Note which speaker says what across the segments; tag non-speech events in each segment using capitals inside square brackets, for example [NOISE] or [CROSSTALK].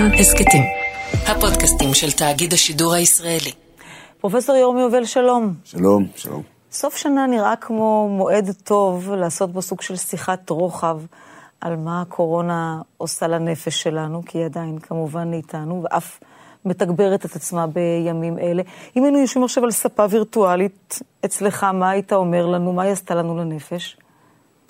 Speaker 1: כאן הסכתים, הפודקאסטים של תאגיד השידור הישראלי.
Speaker 2: פרופסור יורמי יובל, שלום.
Speaker 3: שלום, שלום.
Speaker 2: סוף שנה נראה כמו מועד טוב לעשות בו סוג של שיחת רוחב על מה הקורונה עושה לנפש שלנו, כי היא עדיין כמובן איתנו, ואף מתגברת את עצמה בימים אלה. אם היינו יושבים עכשיו על ספה וירטואלית אצלך, מה היית אומר לנו? מה היא עשתה לנו לנפש?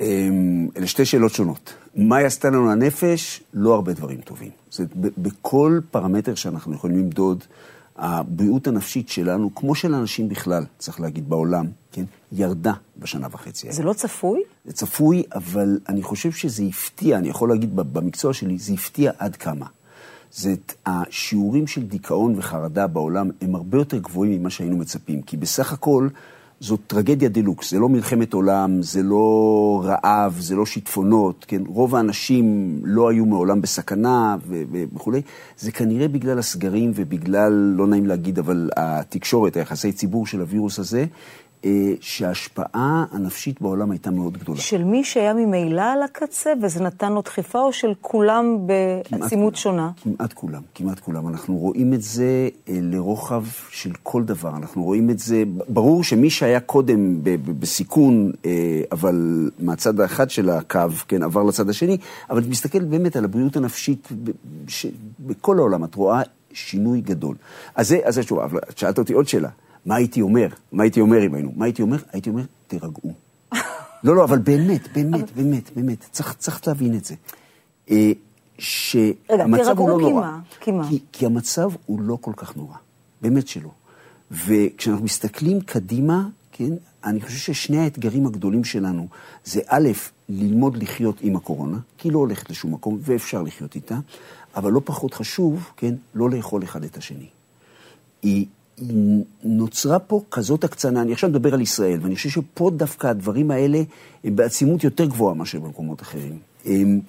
Speaker 3: אמ, אלה שתי שאלות שונות. מה היא עשתה לנו לנפש? לא הרבה דברים טובים. אומרת, בכל פרמטר שאנחנו יכולים למדוד, הבריאות הנפשית שלנו, כמו של אנשים בכלל, צריך להגיד, בעולם, כן, ירדה בשנה וחצי.
Speaker 2: זה לא צפוי?
Speaker 3: זה צפוי, אבל אני חושב שזה הפתיע, אני יכול להגיד במקצוע שלי, זה הפתיע עד כמה. זה השיעורים של דיכאון וחרדה בעולם הם הרבה יותר גבוהים ממה שהיינו מצפים, כי בסך הכל זאת טרגדיה דלוקס, זה לא מלחמת עולם, זה לא רעב, זה לא שיטפונות, כן? רוב האנשים לא היו מעולם בסכנה וכולי. זה כנראה בגלל הסגרים ובגלל, לא נעים להגיד, אבל התקשורת, היחסי ציבור של הווירוס הזה, שההשפעה הנפשית בעולם הייתה מאוד גדולה.
Speaker 2: של מי שהיה ממילא על הקצה וזה נתן לו דחיפה, או של כולם בעצימות שונה?
Speaker 3: כמעט כולם, כמעט כולם. אנחנו רואים את זה אה, לרוחב של כל דבר. אנחנו רואים את זה, ברור שמי שהיה קודם בסיכון, אה, אבל מהצד האחד של הקו, כן, עבר לצד השני, אבל את מסתכלת באמת על הבריאות הנפשית בכל העולם, את רואה שינוי גדול. אז זה, אז זה תשובה, אבל שאלת אותי עוד שאלה. מה הייתי אומר? מה הייתי אומר אם היינו? מה הייתי אומר? הייתי אומר, תירגעו. [LAUGHS] לא, לא, אבל באמת, באמת, באמת, באמת, צריך, צריך להבין את זה.
Speaker 2: אה, שהמצב הוא לא נורא. רגע,
Speaker 3: כי כי המצב הוא לא כל כך נורא. באמת שלא. וכשאנחנו מסתכלים קדימה, כן, אני חושב ששני האתגרים הגדולים שלנו זה א', ללמוד לחיות עם הקורונה, כי היא לא הולכת לשום מקום ואפשר לחיות איתה, אבל לא פחות חשוב, כן, לא לאכול אחד את השני. היא נוצרה פה כזאת הקצנה, אני עכשיו מדבר על ישראל, ואני חושב שפה דווקא הדברים האלה הם בעצימות יותר גבוהה מאשר במקומות אחרים. הם,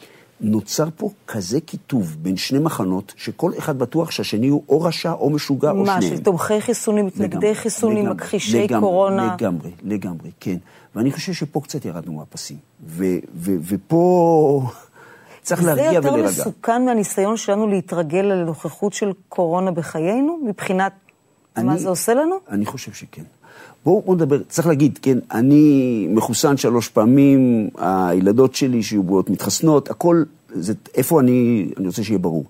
Speaker 3: נוצר פה כזה קיטוב בין שני מחנות, שכל אחד בטוח שהשני הוא או רשע או משוגע או שניהם.
Speaker 2: מה, של תומכי חיסונים, מתנגדי חיסונים, מכחישי קורונה?
Speaker 3: לגמרי, לגמרי, כן. ואני חושב שפה קצת ירדנו מהפסים. ו- ו- ופה [LAUGHS] צריך להרגיע ולהירגע.
Speaker 2: זה יותר מסוכן מהניסיון שלנו להתרגל לנוכחות של קורונה בחיינו, מבחינת אני, מה זה עושה לנו?
Speaker 3: אני חושב שכן. בואו בוא נדבר, צריך להגיד, כן, אני מחוסן שלוש פעמים, הילדות שלי שיהיו בריאות מתחסנות, הכל, זה, איפה אני, אני רוצה שיהיה ברור.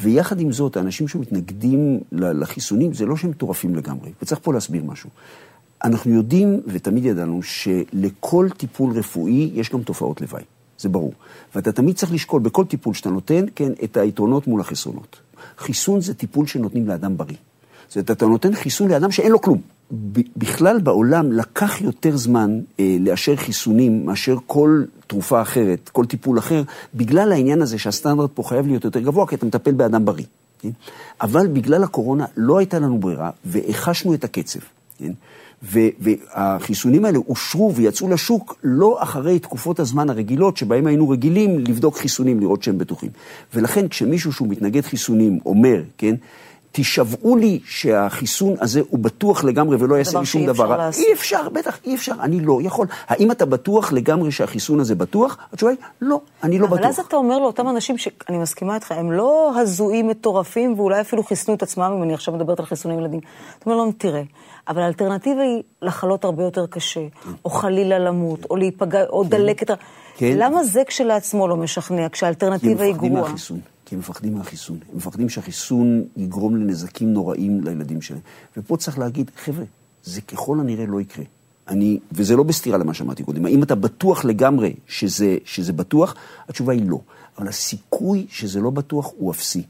Speaker 3: ויחד עם זאת, האנשים שמתנגדים לחיסונים, זה לא שהם מטורפים לגמרי, וצריך פה להסביר משהו. אנחנו יודעים, ותמיד ידענו, שלכל טיפול רפואי יש גם תופעות לוואי, זה ברור. ואתה תמיד צריך לשקול בכל טיפול שאתה נותן, כן, את היתרונות מול החסרונות. חיסון זה טיפול שנותנים לאדם בריא. זאת אומרת, אתה נותן חיסון לאדם שאין לו כלום. בכלל בעולם לקח יותר זמן אה, לאשר חיסונים מאשר כל תרופה אחרת, כל טיפול אחר, בגלל העניין הזה שהסטנדרט פה חייב להיות יותר גבוה, כי אתה מטפל באדם בריא. כן? אבל בגלל הקורונה לא הייתה לנו ברירה, והחשנו את הקצב. כן? והחיסונים האלה אושרו ויצאו לשוק לא אחרי תקופות הזמן הרגילות שבהם היינו רגילים לבדוק חיסונים, לראות שהם בטוחים. ולכן כשמישהו שהוא מתנגד חיסונים אומר, כן, תישבעו לי שהחיסון הזה הוא בטוח לגמרי ולא יעשה לי שום דבר.
Speaker 2: לעשות.
Speaker 3: אי אפשר, בטח, אי אפשר, אני לא יכול. האם אתה בטוח לגמרי שהחיסון הזה בטוח? התשובה היא, לא, אני לא
Speaker 2: אבל
Speaker 3: בטוח.
Speaker 2: אבל אז אתה אומר לאותם אנשים, שאני מסכימה איתך, הם לא הזויים מטורפים ואולי אפילו חיסנו את עצמם, אם אני עכשיו מדברת על חיסונים ילדים. אתה אומר להם, תראה, אבל האלטרנטיבה היא לחלות הרבה יותר קשה, או חלילה למות, או להיפגע, או כן. דלקת. כן. למה זה כשלעצמו לא משכנע, כשהאלטרנטיבה היא גרועה?
Speaker 3: כי הם מפחדים מהחיסון. הם מפחדים שהחיסון יגרום לנזקים נוראים לילדים שלהם. ופה צריך להגיד, חבר'ה, זה ככל הנראה לא יקרה. אני, וזה לא בסתירה למה שאמרתי קודם. האם אתה בטוח לגמרי שזה, שזה בטוח? התשובה היא לא. אבל הסיכוי שזה לא בטוח הוא אפסי.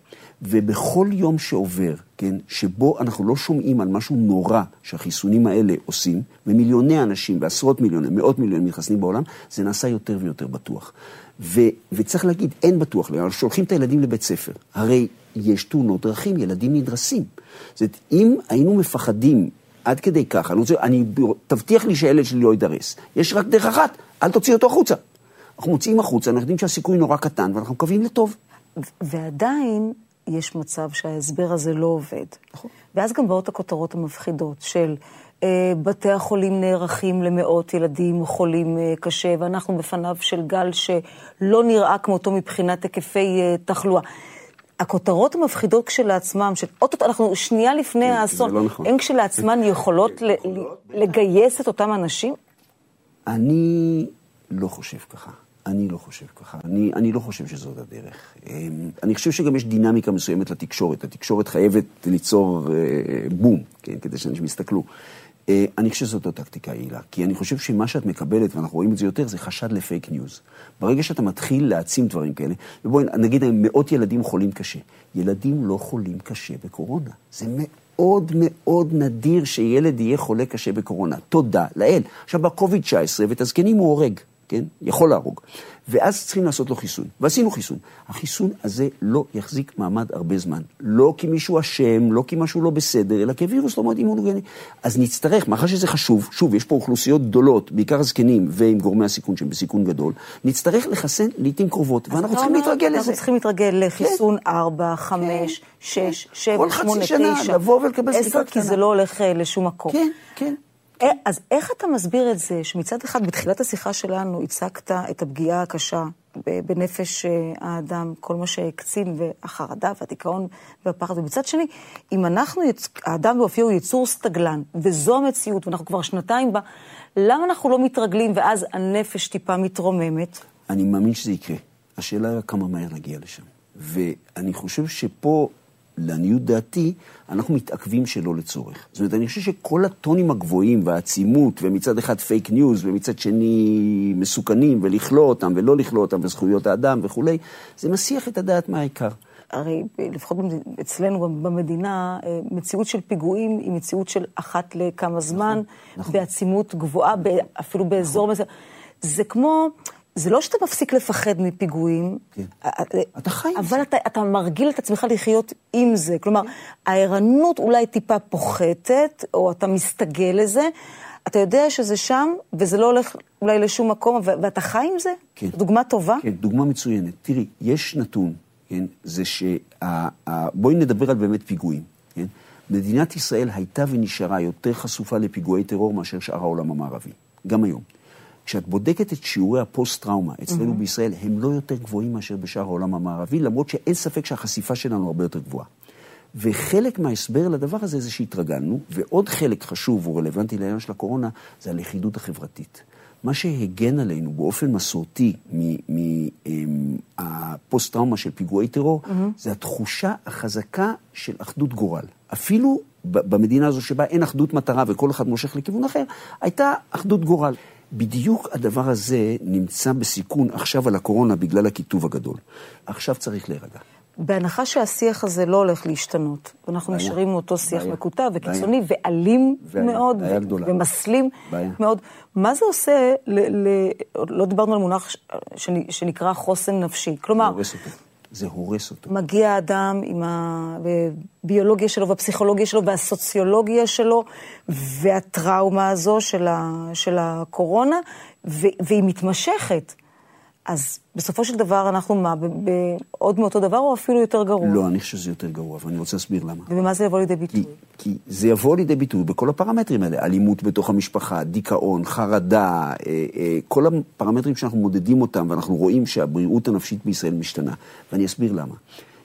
Speaker 3: ובכל יום שעובר, כן, שבו אנחנו לא שומעים על משהו נורא שהחיסונים האלה עושים, ומיליוני אנשים, ועשרות מיליוני, מאות מיליוני מתחסנים בעולם, זה נעשה יותר ויותר בטוח. ו, וצריך להגיד, אין בטוח, שולחים את הילדים לבית ספר. הרי יש תאונות דרכים, ילדים נדרסים. זאת אומרת, אם היינו מפחדים עד כדי ככה, אני רוצה, אני, תבטיח לי שהילד שלי לא יידרס. יש רק דרך אחת, אל תוציא אותו החוצה. אנחנו מוציאים החוצה, אנחנו יודעים שהסיכוי נורא קטן, ואנחנו מקווים לטוב.
Speaker 2: ועדיין יש מצב שההסבר הזה לא עובד. נכון. ואז גם באות הכותרות המפחידות של אה, בתי החולים נערכים למאות ילדים חולים אה, קשה, ואנחנו בפניו של גל שלא נראה כמותו מבחינת היקפי אה, תחלואה. הכותרות המפחידות כשלעצמם, שאו-טו-טו אנחנו שנייה לפני
Speaker 3: כן,
Speaker 2: האסון,
Speaker 3: לא נכון.
Speaker 2: הן כשלעצמן יכולות ל- לגייס את אותם אנשים?
Speaker 3: אני לא חושב ככה. אני לא חושב ככה. אני, אני לא חושב שזאת הדרך. אמ, אני חושב שגם יש דינמיקה מסוימת לתקשורת. התקשורת חייבת ליצור אה, בום, כן, כדי שאנשים יסתכלו. אה, אני חושב שזאת לא טקטיקה יעילה, כי אני חושב שמה שאת מקבלת, ואנחנו רואים את זה יותר, זה חשד לפייק ניוז. ברגע שאתה מתחיל להעצים דברים כאלה, ובואי נגיד מאות ילדים חולים קשה. ילדים לא חולים קשה בקורונה. זה מאוד מאוד נדיר שילד יהיה חולה קשה בקורונה. תודה לאל. עכשיו, בקוביד-19, ואת הזקנים הוא הורג. כן? יכול להרוג. ואז צריכים לעשות לו חיסון. ועשינו חיסון. החיסון הזה לא יחזיק מעמד הרבה זמן. לא כי מישהו אשם, לא כי משהו לא בסדר, אלא כי הווירוס לא מאוד אימונוגני. אז נצטרך, מאחר שזה חשוב, שוב, יש פה אוכלוסיות גדולות, בעיקר הזקנים ועם גורמי הסיכון שהם בסיכון גדול, נצטרך לחסן לעיתים קרובות, ואנחנו צריכים להתרגל לזה.
Speaker 2: אנחנו צריכים להתרגל לחחיסון 4, 5, 6, 7,
Speaker 3: כל
Speaker 2: 8,
Speaker 3: חצי שנה
Speaker 2: 9,
Speaker 3: לבוא ולקבל זריקה
Speaker 2: 10, כי. זה לא הולך אה, לשום מקום.
Speaker 3: כן, כן.
Speaker 2: אה, אז איך אתה מסביר את זה שמצד אחד, בתחילת השיחה שלנו, הצגת את הפגיעה הקשה בנפש אה, האדם, כל מה שהקצין, והחרדה והדיכאון והפחד, ומצד שני, אם אנחנו. האדם באופיו הוא יצור סטגלן, וזו המציאות, ואנחנו כבר שנתיים בה, למה אנחנו לא מתרגלים ואז הנפש טיפה מתרוממת?
Speaker 3: אני מאמין שזה יקרה. השאלה היא כמה מהר נגיע לשם. ואני חושב שפה, לעניות דעתי, אנחנו מתעכבים שלא לצורך. זאת אומרת, אני חושב שכל הטונים הגבוהים והעצימות, ומצד אחד פייק ניוז, ומצד שני מסוכנים, ולכלוא אותם ולא לכלוא אותם, וזכויות האדם וכולי, זה מסיח את הדעת מהעיקר.
Speaker 2: הרי לפחות אצלנו במדינה, אה, מציאות של פיגועים היא מציאות של אחת לכמה זמן,
Speaker 3: נכון.
Speaker 2: בעצימות גבוהה, אפילו באזור מסוים. זה כמו, זה לא שאתה מפסיק לפחד מפיגועים,
Speaker 3: כן. אתה חי עם
Speaker 2: אבל
Speaker 3: זה.
Speaker 2: אתה, אתה מרגיל את עצמך לחיות עם זה. כלומר, הערנות אולי טיפה פוחתת, או אתה מסתגל לזה, אתה יודע שזה שם, וזה לא הולך אולי לשום מקום, ואתה חי עם זה?
Speaker 3: כן.
Speaker 2: דוגמה טובה?
Speaker 3: כן, דוגמה מצוינת. תראי, יש נתון, כן, זה שה... בואי נדבר על באמת פיגועים, כן? מדינת ישראל הייתה ונשארה יותר חשופה לפיגועי טרור מאשר שאר העולם המערבי, גם היום. כשאת בודקת את שיעורי הפוסט-טראומה אצלנו mm-hmm. בישראל, הם לא יותר גבוהים מאשר בשאר העולם המערבי, למרות שאין ספק שהחשיפה שלנו הרבה יותר גבוהה. וחלק מההסבר לדבר הזה זה שהתרגלנו, ועוד חלק חשוב ורלוונטי לעניין של הקורונה, זה הלכידות החברתית. מה שהגן עלינו באופן מסורתי מהפוסט-טראומה של פיגועי טרור, mm-hmm. זה התחושה החזקה של אחדות גורל. אפילו ב- במדינה הזו שבה אין אחדות מטרה וכל אחד מושך לכיוון אחר, הייתה אחדות גורל. בדיוק הדבר הזה נמצא בסיכון עכשיו על הקורונה בגלל הקיטוב הגדול. עכשיו צריך להירגע.
Speaker 2: בהנחה שהשיח הזה לא הולך להשתנות, ואנחנו
Speaker 3: בעיה.
Speaker 2: נשארים עם אותו שיח
Speaker 3: בעיה.
Speaker 2: מקוטע וקיצוני ואלים
Speaker 3: בעיה.
Speaker 2: מאוד,
Speaker 3: בעיה
Speaker 2: ו-. ומסלים
Speaker 3: בעיה.
Speaker 2: מאוד. מה זה עושה, ל- ל- לא דיברנו על מונח ש- שנ- שנקרא חוסן נפשי. כלומר.
Speaker 3: זה הורס אותו.
Speaker 2: מגיע האדם עם הביולוגיה שלו והפסיכולוגיה שלו והסוציולוגיה שלו והטראומה הזו של, ה, של הקורונה, ו, והיא מתמשכת. אז בסופו של דבר אנחנו מה, עוד מאותו דבר או אפילו יותר גרוע?
Speaker 3: לא, אני חושב שזה יותר גרוע, ואני רוצה להסביר למה.
Speaker 2: ובמה זה יבוא לידי ביטוי?
Speaker 3: כי, כי זה יבוא לידי ביטוי בכל הפרמטרים האלה, אלימות בתוך המשפחה, דיכאון, חרדה, אה, אה, כל הפרמטרים שאנחנו מודדים אותם, ואנחנו רואים שהבריאות הנפשית בישראל משתנה. ואני אסביר למה.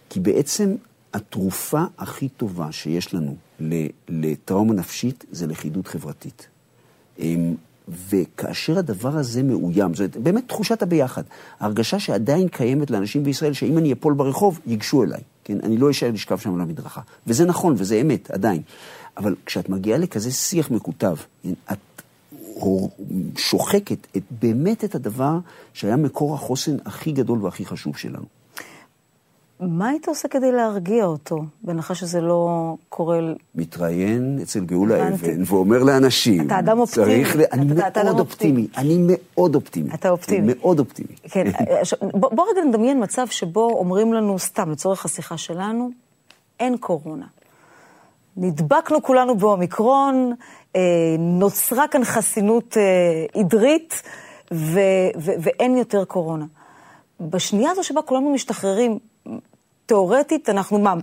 Speaker 3: כי בעצם התרופה הכי טובה שיש לנו לטראומה נפשית זה לכידות חברתית. וכאשר הדבר הזה מאוים, זאת באמת תחושת הביחד, ההרגשה שעדיין קיימת לאנשים בישראל, שאם אני אפול ברחוב, ייגשו אליי, כן? אני לא אשאר לשכב שם על המדרכה. וזה נכון, וזה אמת, עדיין. אבל כשאת מגיעה לכזה שיח מקוטב, כן, את שוחקת את, באמת את הדבר שהיה מקור החוסן הכי גדול והכי חשוב שלנו.
Speaker 2: מה היית עושה כדי להרגיע אותו, בהנחה שזה לא קורה...
Speaker 3: מתראיין אצל גאולה. אבן ואומר לאנשים,
Speaker 2: אתה אדם אופטימי.
Speaker 3: אני מאוד אופטימי, אני מאוד אופטימי.
Speaker 2: אתה אופטימי.
Speaker 3: מאוד אופטימי.
Speaker 2: כן, עכשיו, בוא, רגע נדמיין מצב שבו אומרים לנו, סתם, לצורך השיחה שלנו, אין קורונה. נדבקנו כולנו באומיקרון, אה, נוצרה כאן חסינות אה, עדרית, ואין יותר קורונה. בשנייה הזו שבה כולנו משתחררים, תיאורטית, אנחנו מה,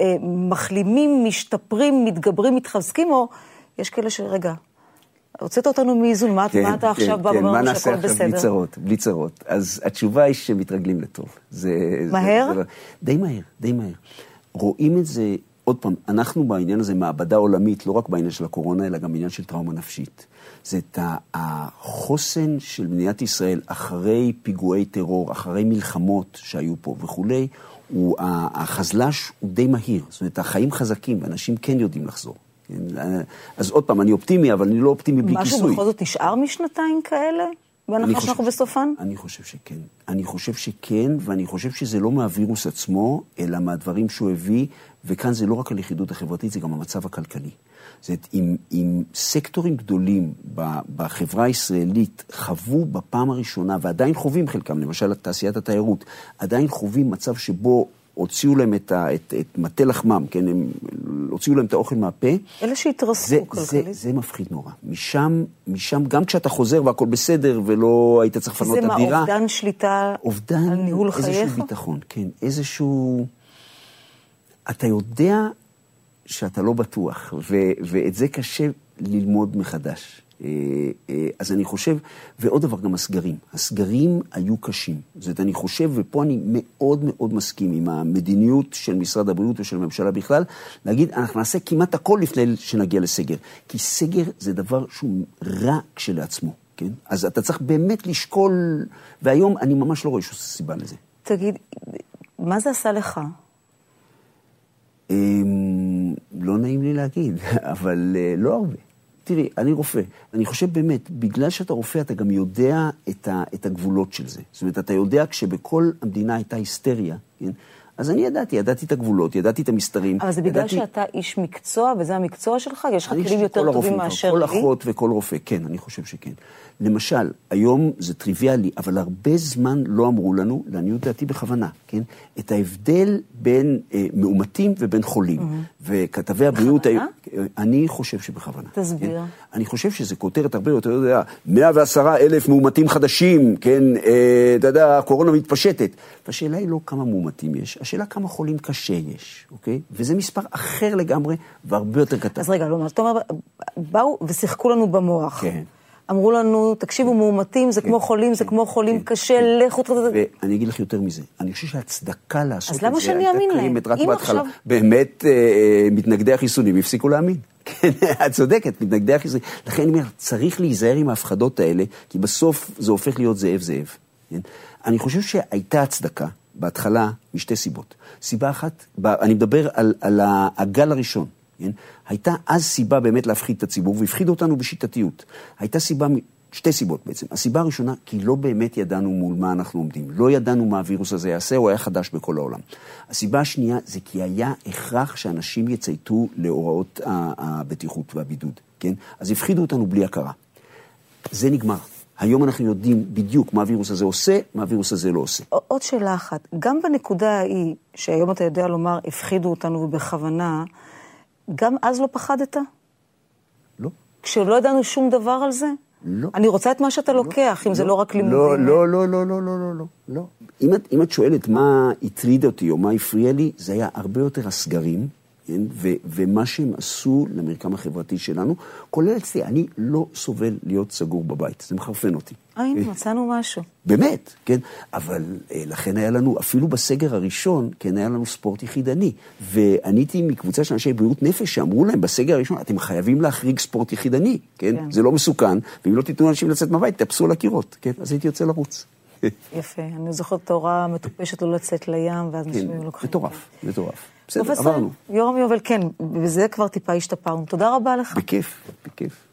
Speaker 2: אה, מחלימים, משתפרים, מתגברים, מתחזקים, או יש כאלה שרגע, הוצאת אותנו מאיזון, מה,
Speaker 3: כן,
Speaker 2: מה אתה עכשיו
Speaker 3: כן,
Speaker 2: בא
Speaker 3: כן,
Speaker 2: ואומר
Speaker 3: מה
Speaker 2: לנו
Speaker 3: נעשה
Speaker 2: שהכל
Speaker 3: עכשיו
Speaker 2: בסדר?
Speaker 3: בלי צרות, בלי צרות. אז התשובה היא שמתרגלים לטוב. זה,
Speaker 2: מהר?
Speaker 3: זה, זה, די מהר, די מהר. רואים את זה, עוד פעם, אנחנו בעניין הזה מעבדה עולמית, לא רק בעניין של הקורונה, אלא גם בעניין של טראומה נפשית. זה את החוסן של מדינת ישראל אחרי פיגועי טרור, אחרי מלחמות שהיו פה וכולי, הוא, החזל"ש הוא די מהיר. זאת אומרת, החיים חזקים, ואנשים כן יודעים לחזור. כן? אז עוד פעם, אני אופטימי, אבל אני לא אופטימי בלי כיסוי.
Speaker 2: משהו בכל זאת נשאר משנתיים כאלה? בהנחה שאנחנו בסופן?
Speaker 3: אני חושב שכן. אני חושב שכן, ואני חושב שזה לא מהווירוס עצמו, אלא מהדברים שהוא הביא, וכאן זה לא רק הלכידות החברתית, זה גם המצב הכלכלי. זאת אומרת, אם, אם סקטורים גדולים בחברה הישראלית חוו בפעם הראשונה, ועדיין חווים חלקם, למשל תעשיית התיירות, עדיין חווים מצב שבו הוציאו להם את, ה- את, את מטה לחמם, כן, הם הוציאו להם את האוכל מהפה,
Speaker 2: אלה
Speaker 3: זה,
Speaker 2: שהתרסקו
Speaker 3: זה,
Speaker 2: כלכלית.
Speaker 3: זה מפחיד נורא. משם, משם, גם כשאתה חוזר והכל בסדר, ולא היית צריך לפנות
Speaker 2: זה
Speaker 3: את
Speaker 2: מה,
Speaker 3: הדירה,
Speaker 2: אובדן שליטה
Speaker 3: אובדן,
Speaker 2: על ניהול
Speaker 3: איזשהו
Speaker 2: חייך?
Speaker 3: ביטחון, כן, איזשהו... אתה יודע שאתה לא בטוח, ו, ואת זה קשה ללמוד מחדש. אה, אה, אז אני חושב, ועוד דבר, גם הסגרים. הסגרים היו קשים. זאת אני חושב, ופה אני מאוד מאוד מסכים עם המדיניות של משרד הבריאות ושל הממשלה בכלל, להגיד, אנחנו נעשה כמעט הכל לפני שנגיע לסגר. כי סגר זה דבר שהוא רע כשלעצמו, כן? אז אתה צריך באמת לשקול, והיום אני ממש לא רואה שום סיבה לזה.
Speaker 2: תגיד, מה זה עשה לך?
Speaker 3: אמ, לא נעים לי להגיד, [LAUGHS] אבל אה, לא הרבה. תראי, אני רופא. אני חושב באמת, בגלל שאתה רופא, אתה גם יודע את, ה, את הגבולות של זה. זאת אומרת, אתה יודע כשבכל המדינה הייתה היסטריה, כן? אז אני ידעתי, ידעתי את הגבולות, ידעתי את המסתרים.
Speaker 2: אבל זה בגלל
Speaker 3: ידעתי...
Speaker 2: שאתה איש מקצוע וזה המקצוע שלך? יש לך כלים יותר טובים מאשר
Speaker 3: כל
Speaker 2: לי?
Speaker 3: אחות וכל רופא, כן, אני חושב שכן. למשל, היום זה טריוויאלי, אבל הרבה זמן לא אמרו לנו, לעניות דעתי בכוונה, כן? את ההבדל בין אה, מאומתים ובין חולים. וכתבי הבריאות היו... אני חושב שבכוונה.
Speaker 2: תסביר.
Speaker 3: כן? אני חושב שזה כותרת הרבה יותר, אתה יודע, 110 אלף מאומתים חדשים, כן, אה, אתה יודע, הקורונה מתפשטת. והשאלה היא לא כמה מאומתים יש, השאלה כמה חולים קשה יש, אוקיי? וזה מספר אחר לגמרי והרבה יותר קטן.
Speaker 2: אז רגע, לא, אז אתה אומר, באו ושיחקו לנו במוח.
Speaker 3: כן.
Speaker 2: אמרו לנו, תקשיבו, מאומתים זה כמו חולים, זה כמו חולים קשה, לכו...
Speaker 3: ואני אגיד לך יותר מזה, אני חושב שההצדקה לעשות
Speaker 2: אז
Speaker 3: את זה,
Speaker 2: למה שאני אאמין להם?
Speaker 3: רק
Speaker 2: אם
Speaker 3: בהתחלה.
Speaker 2: עכשיו-
Speaker 3: באמת, אה, מתנגדי החיסונים הפסיקו להאמין. [LAUGHS] כן, את צודקת, מתנגדי החיסונים. לכן אני אומר, צריך להיזהר עם ההפחדות האלה, כי בסוף זה הופך להיות זאב-זאב. כן? אני חושב שהייתה הצדקה, בהתחלה, משתי סיבות. סיבה אחת, אני מדבר על, על הגל הראשון. כן? הייתה אז סיבה באמת להפחיד את הציבור, והפחידו אותנו בשיטתיות. הייתה סיבה, שתי סיבות בעצם. הסיבה הראשונה, כי לא באמת ידענו מול מה אנחנו עומדים. לא ידענו מה הווירוס הזה יעשה, הוא היה חדש בכל העולם. הסיבה השנייה, זה כי היה הכרח שאנשים יצייתו להוראות הבטיחות והבידוד, כן? אז הפחידו אותנו בלי הכרה. זה נגמר. היום אנחנו יודעים בדיוק מה הווירוס הזה עושה, מה הווירוס הזה לא עושה.
Speaker 2: עוד שאלה אחת, גם בנקודה ההיא, שהיום אתה יודע לומר, הפחידו אותנו ובכוונה, גם אז לא פחדת?
Speaker 3: לא.
Speaker 2: כשלא ידענו שום דבר על זה?
Speaker 3: לא.
Speaker 2: אני רוצה את מה שאתה לא, לוקח, אם לא, זה לא, לא רק לא, לימודים.
Speaker 3: לא, לא, לא, לא, לא, לא, לא, לא. אם את, אם את שואלת מה הטריד אותי או מה הפריע לי, זה היה הרבה יותר הסגרים, כן? ו, ומה שהם עשו למרקם החברתי שלנו, כולל אצלי, אני לא סובל להיות סגור בבית, זה מחרפן אותי.
Speaker 2: אה, הנה, מצאנו משהו.
Speaker 3: באמת, כן? אבל אה, לכן היה לנו, אפילו בסגר הראשון, כן, היה לנו ספורט יחידני. ואני הייתי מקבוצה של אנשי בריאות נפש שאמרו להם בסגר הראשון, אתם חייבים להחריג ספורט יחידני, כן?
Speaker 2: כן.
Speaker 3: זה לא מסוכן, ואם לא תיתנו לאנשים לצאת מהבית, תאפסו על הקירות, כן? אז הייתי יוצא לרוץ.
Speaker 2: יפה. אני זוכרת את ההוראה המטופשת לא לצאת לים, ואז
Speaker 3: כן,
Speaker 2: היו לוקחים.
Speaker 3: מטורף, מטורף. בסדר, עברנו.
Speaker 2: יורם יובל, כן, בזה כבר טיפה השתפרנו. תודה רבה לך.
Speaker 3: בכיף, בכיף.